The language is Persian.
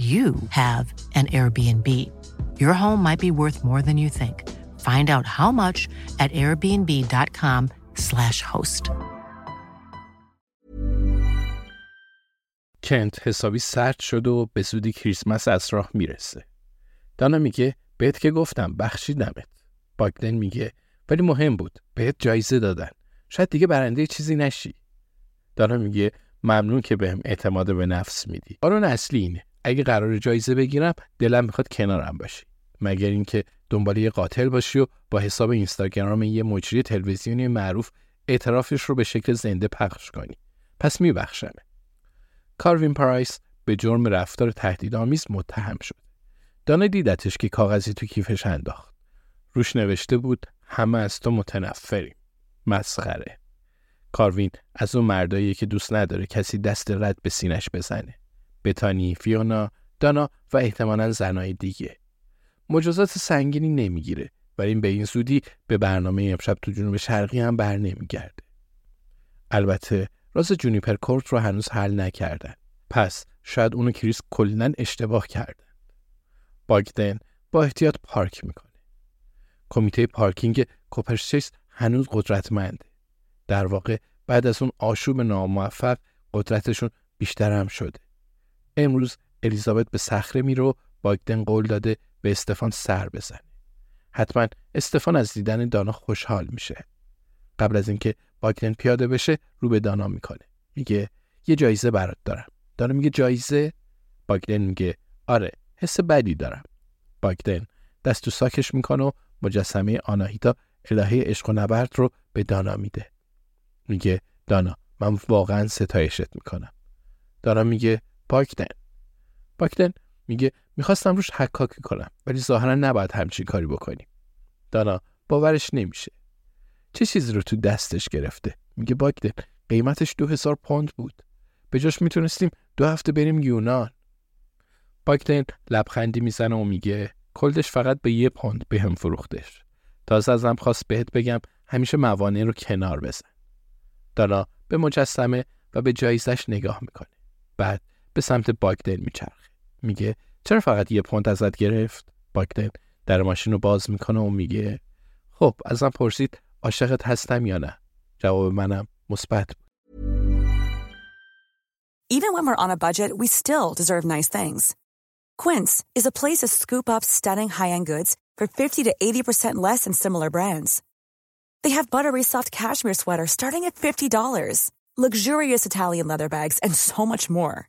you have an Airbnb. Your home might be worth more than you think. Find out how much at airbnb.com/slash host. کنت حسابی سرد شد و به زودی کریسمس از راه می‌رسه. دانا میگه بهت که گفتم بخشیدمت. باگدن میگه ولی مهم بود. بهت جایزه دادن. شاید دیگه برنده چیزی نشی. دانا میگه ممنون که بهم اعتماد به نفس میدی. قانون اصلی اینه. اگه قرار جایزه بگیرم دلم می‌خواد کنارم باشی. مگر اینکه دنبال یه قاتل باشی و با حساب اینستاگرام یه مجری تلویزیونی معروف اعترافش رو به شکل زنده پخش کنی. پس میبخشمه کاروین پرایس به جرم رفتار تهدیدآمیز متهم شد. دانه دیدتش که کاغذی تو کیفش انداخت. روش نوشته بود همه از تو متنفریم. مسخره. کاروین از اون مردایی که دوست نداره کسی دست رد به سینش بزنه. بتانی، فیونا، دانا و احتمالا زنای دیگه. مجازات سنگینی نمی‌گیره و این به این زودی به برنامه امشب تو جنوب شرقی هم بر نمیگرده. البته راز جونیپر کورت رو هنوز حل نکردن. پس شاید اونو کریس کلن اشتباه کردن. باگدن با احتیاط پارک می‌کنه. کمیته پارکینگ کوپرشیس هنوز قدرتمنده. در واقع بعد از اون آشوب ناموفق قدرتشون بیشتر هم شده. امروز الیزابت به صخره میره و باگدن قول داده به استفان سر بزنه. حتما استفان از دیدن دانا خوشحال میشه. قبل از اینکه باگدن پیاده بشه رو به دانا می‌کنه. میگه یه جایزه برات دارم. دانا میگه جایزه؟ باگدن میگه آره حس بدی دارم. باگدن دست تو ساکش می‌کنه و مجسمه آناهیتا الهه عشق و نبرد رو به دانا میده. میگه دانا من واقعا ستایشت می‌کنم. دانا میگه باگدن باگدن میگه می‌خواستم روش حکاکی کنم ولی ظاهرا نباید همچین کاری بکنیم. دانا باورش نمیشه. چه چیزی رو تو دستش گرفته؟ میگه باگدن قیمتش دو هزار پوند بود. به جاش می‌تونستیم دو هفته بریم یونان. باگدن لبخندی می‌زنه و میگه کلدش فقط به یه پوند به هم فروختش. تازه ازم خواست بهت بگم همیشه موانع رو کنار بزن. دانا به مجسمه و به جایزش نگاه می‌کنه. بعد به سمت باگدن میچرخه میگه چرا فقط یه پوند ازت گرفت باگدن در ماشین رو باز می‌کنه و میگه خب ازم پرسید عاشقت هستم یا نه جواب منم مثبت بود Even when we're on a budget, we still deserve nice things. Quince is a place to scoop up stunning high-end goods for 50 to 80% less than similar brands. They have buttery soft cashmere sweaters starting at $50, luxurious Italian leather bags, and so much more.